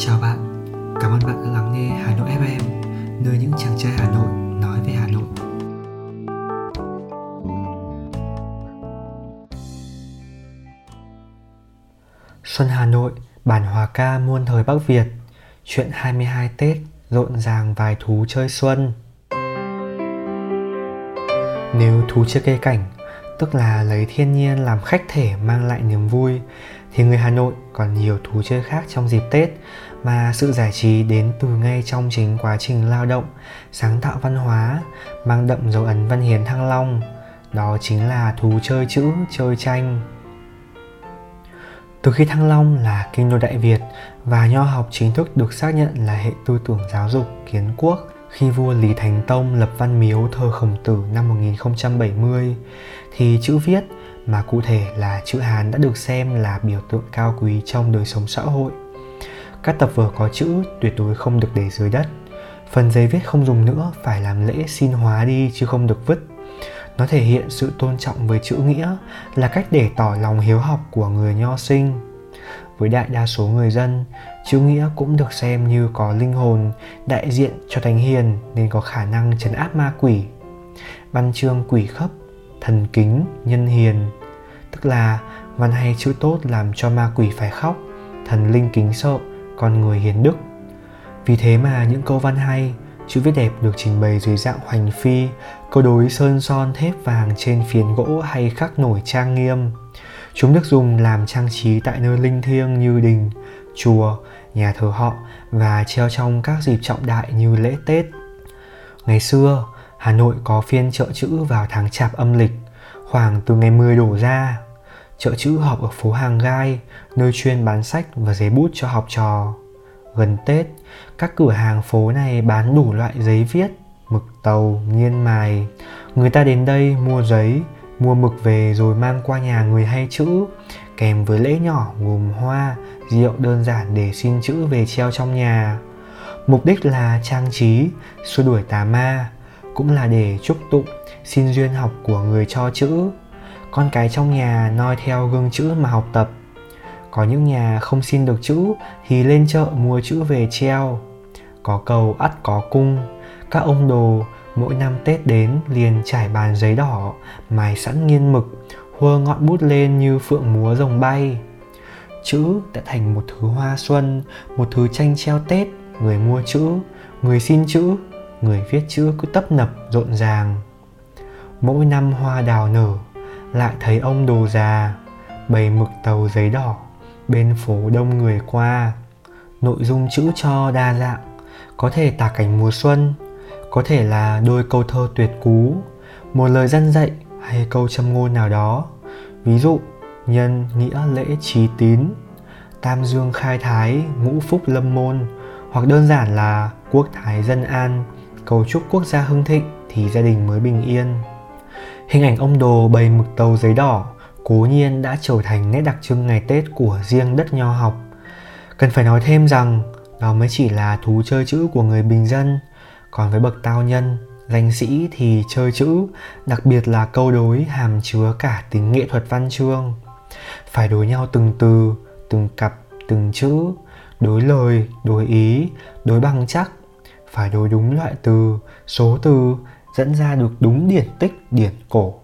Chào bạn, cảm ơn bạn đã lắng nghe Hà Nội FM, nơi những chàng trai Hà Nội nói về Hà Nội. Xuân Hà Nội, bản hòa ca muôn thời Bắc Việt, chuyện 22 Tết, rộn ràng vài thú chơi xuân. Nếu thú chơi cây cảnh, tức là lấy thiên nhiên làm khách thể mang lại niềm vui, thì người Hà Nội còn nhiều thú chơi khác trong dịp Tết mà sự giải trí đến từ ngay trong chính quá trình lao động, sáng tạo văn hóa, mang đậm dấu ấn văn hiến Thăng Long. Đó chính là thú chơi chữ, chơi tranh. Từ khi Thăng Long là kinh đô Đại Việt và nho học chính thức được xác nhận là hệ tư tưởng giáo dục kiến quốc khi vua Lý Thánh Tông lập văn miếu thờ khổng tử năm 1070 thì chữ viết mà cụ thể là chữ Hán đã được xem là biểu tượng cao quý trong đời sống xã hội. Các tập vở có chữ tuyệt đối không được để dưới đất. Phần giấy viết không dùng nữa phải làm lễ xin hóa đi chứ không được vứt. Nó thể hiện sự tôn trọng với chữ nghĩa là cách để tỏ lòng hiếu học của người nho sinh. Với đại đa số người dân, chữ nghĩa cũng được xem như có linh hồn, đại diện cho thánh hiền nên có khả năng chấn áp ma quỷ. Văn chương quỷ khấp, thần kính, nhân hiền, tức là văn hay chữ tốt làm cho ma quỷ phải khóc, thần linh kính sợ, con người hiền đức. Vì thế mà những câu văn hay, chữ viết đẹp được trình bày dưới dạng hoành phi, câu đối sơn son thép vàng trên phiến gỗ hay khắc nổi trang nghiêm. Chúng được dùng làm trang trí tại nơi linh thiêng như đình, chùa, nhà thờ họ và treo trong các dịp trọng đại như lễ Tết. Ngày xưa, Hà Nội có phiên chợ chữ vào tháng chạp âm lịch, khoảng từ ngày 10 đổ ra. Chợ chữ họp ở phố Hàng Gai, nơi chuyên bán sách và giấy bút cho học trò. Gần Tết, các cửa hàng phố này bán đủ loại giấy viết, mực tàu, nghiên mài. Người ta đến đây mua giấy, mua mực về rồi mang qua nhà người hay chữ, kèm với lễ nhỏ gồm hoa, rượu đơn giản để xin chữ về treo trong nhà. Mục đích là trang trí, xua đuổi tà ma, cũng là để chúc tụng, xin duyên học của người cho chữ. Con cái trong nhà noi theo gương chữ mà học tập. Có những nhà không xin được chữ thì lên chợ mua chữ về treo. Có cầu ắt có cung, các ông đồ mỗi năm Tết đến liền trải bàn giấy đỏ, mài sẵn nghiên mực, hua ngọn bút lên như phượng múa rồng bay. Chữ đã thành một thứ hoa xuân, một thứ tranh treo Tết, người mua chữ, người xin chữ, người viết chữ cứ tấp nập rộn ràng. Mỗi năm hoa đào nở, lại thấy ông đồ già, bày mực tàu giấy đỏ, bên phố đông người qua. Nội dung chữ cho đa dạng, có thể tả cảnh mùa xuân, có thể là đôi câu thơ tuyệt cú, một lời dân dạy hay câu châm ngôn nào đó. Ví dụ, nhân nghĩa lễ trí tín, tam dương khai thái, ngũ phúc lâm môn, hoặc đơn giản là quốc thái dân an, cầu chúc quốc gia hưng thịnh thì gia đình mới bình yên. Hình ảnh ông đồ bày mực tàu giấy đỏ cố nhiên đã trở thành nét đặc trưng ngày Tết của riêng đất nho học. Cần phải nói thêm rằng đó mới chỉ là thú chơi chữ của người bình dân, còn với bậc tao nhân, danh sĩ thì chơi chữ, đặc biệt là câu đối hàm chứa cả tính nghệ thuật văn chương. Phải đối nhau từng từ, từng cặp, từng chữ, đối lời, đối ý, đối bằng chắc, phải đối đúng loại từ, số từ, dẫn ra được đúng điển tích, điển cổ.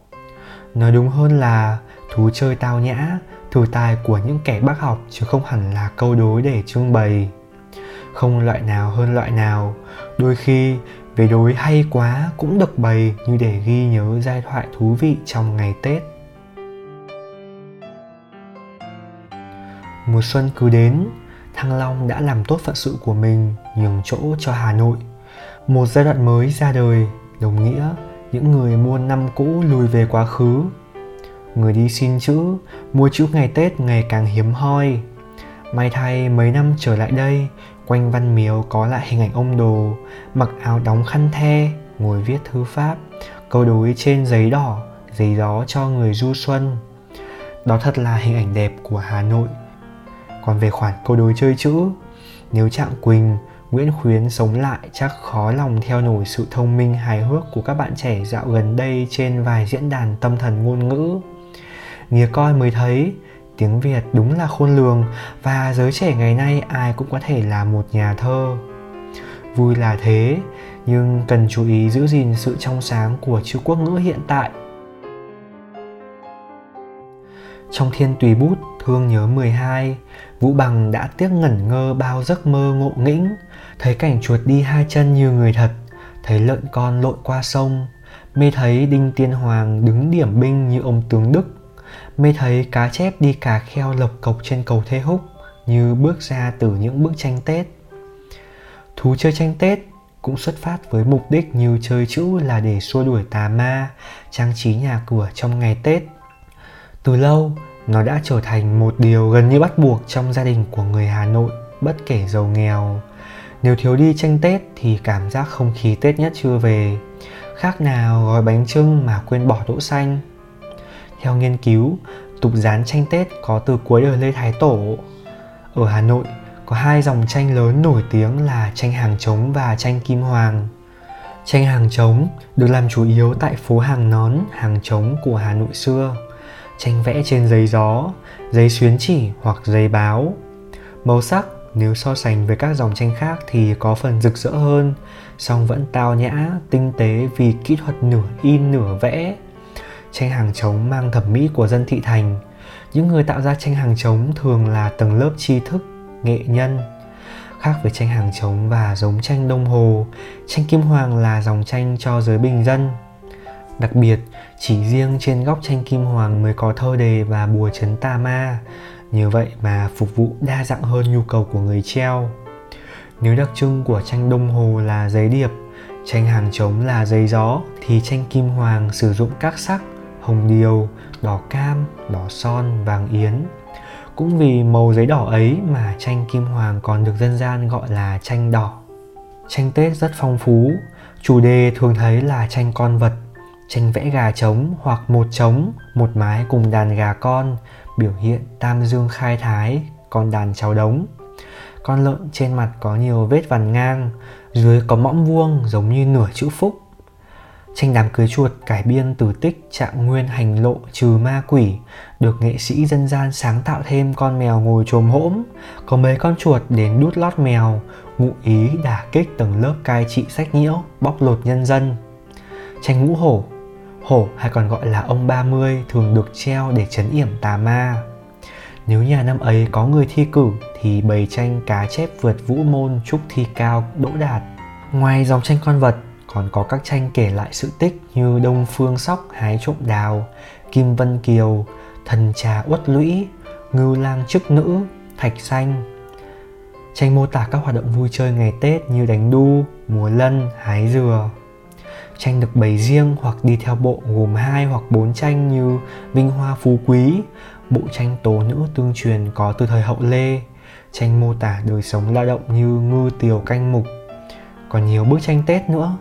Nói đúng hơn là thú chơi tao nhã, thử tài của những kẻ bác học chứ không hẳn là câu đối để trưng bày. Không loại nào hơn loại nào, đôi khi về đối hay quá cũng được bày như để ghi nhớ giai thoại thú vị trong ngày Tết. Mùa xuân cứ đến, Thăng Long đã làm tốt phận sự của mình, nhường chỗ cho Hà Nội. Một giai đoạn mới ra đời, đồng nghĩa những người mua năm cũ lùi về quá khứ. Người đi xin chữ, mua chữ ngày Tết ngày càng hiếm hoi. May thay mấy năm trở lại đây, quanh văn miếu có lại hình ảnh ông đồ, mặc áo đóng khăn the, ngồi viết thư pháp, câu đối trên giấy đỏ, giấy gió cho người du xuân. Đó thật là hình ảnh đẹp của Hà Nội còn về khoản câu đối chơi chữ, nếu Trạng Quỳnh, Nguyễn Khuyến sống lại chắc khó lòng theo nổi sự thông minh hài hước của các bạn trẻ dạo gần đây trên vài diễn đàn tâm thần ngôn ngữ. Nghĩa coi mới thấy, tiếng Việt đúng là khôn lường và giới trẻ ngày nay ai cũng có thể là một nhà thơ. Vui là thế, nhưng cần chú ý giữ gìn sự trong sáng của chữ quốc ngữ hiện tại. Trong thiên tùy bút thương nhớ 12, Vũ Bằng đã tiếc ngẩn ngơ bao giấc mơ ngộ nghĩnh, thấy cảnh chuột đi hai chân như người thật, thấy lợn con lội qua sông, mê thấy đinh tiên hoàng đứng điểm binh như ông tướng đức mê thấy cá chép đi cà kheo lộc cộc trên cầu Thế Húc như bước ra từ những bức tranh Tết. Thú chơi tranh Tết cũng xuất phát với mục đích như chơi chữ là để xua đuổi tà ma, trang trí nhà cửa trong ngày Tết. Từ lâu, nó đã trở thành một điều gần như bắt buộc trong gia đình của người Hà Nội, bất kể giàu nghèo. Nếu thiếu đi tranh Tết thì cảm giác không khí Tết nhất chưa về. Khác nào gói bánh trưng mà quên bỏ đỗ xanh theo nghiên cứu, tục dán tranh Tết có từ cuối đời Lê Thái Tổ. Ở Hà Nội, có hai dòng tranh lớn nổi tiếng là tranh hàng trống và tranh kim hoàng. Tranh hàng trống được làm chủ yếu tại phố hàng nón, hàng trống của Hà Nội xưa. Tranh vẽ trên giấy gió, giấy xuyến chỉ hoặc giấy báo. Màu sắc nếu so sánh với các dòng tranh khác thì có phần rực rỡ hơn, song vẫn tao nhã, tinh tế vì kỹ thuật nửa in nửa vẽ. Tranh hàng trống mang thẩm mỹ của dân thị thành. Những người tạo ra tranh hàng trống thường là tầng lớp tri thức nghệ nhân. Khác với tranh hàng trống và giống tranh đông hồ tranh kim hoàng là dòng tranh cho giới bình dân đặc biệt chỉ riêng trên góc tranh kim hoàng mới có thơ đề và bùa chấn tà ma nhờ vậy mà phục vụ đa dạng hơn nhu cầu của người treo nếu đặc trưng của tranh đông hồ là giấy điệp tranh hàng trống là giấy gió thì tranh kim hoàng sử dụng các sắc hồng điều, đỏ cam, đỏ son, vàng yến. Cũng vì màu giấy đỏ ấy mà tranh kim hoàng còn được dân gian gọi là tranh đỏ. Tranh Tết rất phong phú, chủ đề thường thấy là tranh con vật, tranh vẽ gà trống hoặc một trống, một mái cùng đàn gà con, biểu hiện tam dương khai thái, con đàn cháu đống. Con lợn trên mặt có nhiều vết vằn ngang, dưới có mõm vuông giống như nửa chữ phúc Tranh đám cưới chuột cải biên từ tích trạng nguyên hành lộ trừ ma quỷ được nghệ sĩ dân gian sáng tạo thêm con mèo ngồi trồm hỗm, có mấy con chuột đến đút lót mèo, ngụ ý đả kích tầng lớp cai trị sách nhiễu, bóc lột nhân dân. Tranh ngũ hổ Hổ hay còn gọi là ông 30 thường được treo để chấn yểm tà ma. Nếu nhà năm ấy có người thi cử thì bày tranh cá chép vượt vũ môn chúc thi cao đỗ đạt. Ngoài dòng tranh con vật còn có các tranh kể lại sự tích như Đông Phương Sóc hái trộm đào, Kim Vân Kiều, Thần trà uất lũy, Ngưu lang chức nữ, Thạch xanh. Tranh mô tả các hoạt động vui chơi ngày Tết như đánh đu, múa lân, hái dừa. Tranh được bày riêng hoặc đi theo bộ gồm hai hoặc bốn tranh như Vinh Hoa Phú Quý, bộ tranh tố nữ tương truyền có từ thời hậu Lê, tranh mô tả đời sống lao động như ngư tiều canh mục, còn nhiều bức tranh Tết nữa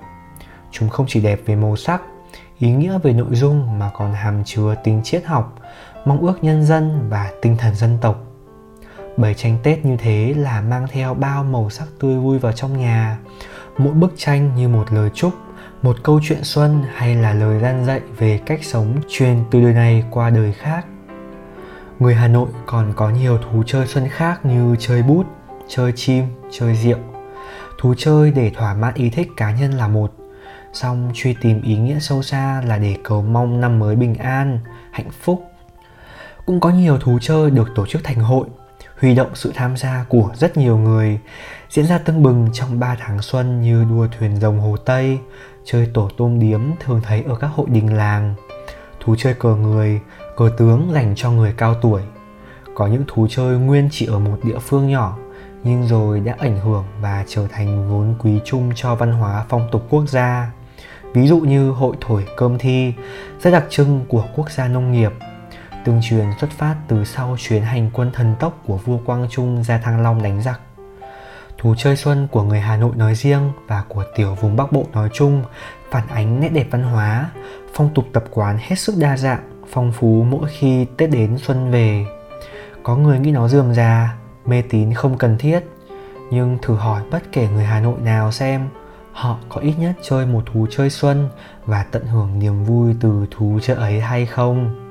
Chúng không chỉ đẹp về màu sắc, ý nghĩa về nội dung mà còn hàm chứa tính triết học, mong ước nhân dân và tinh thần dân tộc. Bày tranh Tết như thế là mang theo bao màu sắc tươi vui vào trong nhà. Mỗi bức tranh như một lời chúc, một câu chuyện xuân hay là lời gian dạy về cách sống truyền từ đời này qua đời khác. Người Hà Nội còn có nhiều thú chơi xuân khác như chơi bút, chơi chim, chơi rượu. Thú chơi để thỏa mãn ý thích cá nhân là một, song truy tìm ý nghĩa sâu xa là để cầu mong năm mới bình an hạnh phúc cũng có nhiều thú chơi được tổ chức thành hội huy động sự tham gia của rất nhiều người diễn ra tưng bừng trong 3 tháng xuân như đua thuyền rồng hồ Tây, chơi tổ tôm điếm thường thấy ở các hội đình làng, thú chơi cờ người, cờ tướng dành cho người cao tuổi. Có những thú chơi nguyên chỉ ở một địa phương nhỏ nhưng rồi đã ảnh hưởng và trở thành vốn quý chung cho văn hóa phong tục quốc gia ví dụ như hội thổi cơm thi, rất đặc trưng của quốc gia nông nghiệp. Tương truyền xuất phát từ sau chuyến hành quân thần tốc của vua Quang Trung ra Thăng Long đánh giặc. Thú chơi xuân của người Hà Nội nói riêng và của tiểu vùng Bắc Bộ nói chung phản ánh nét đẹp văn hóa, phong tục tập quán hết sức đa dạng, phong phú mỗi khi Tết đến xuân về. Có người nghĩ nó dườm già, mê tín không cần thiết, nhưng thử hỏi bất kể người Hà Nội nào xem họ có ít nhất chơi một thú chơi xuân và tận hưởng niềm vui từ thú chơi ấy hay không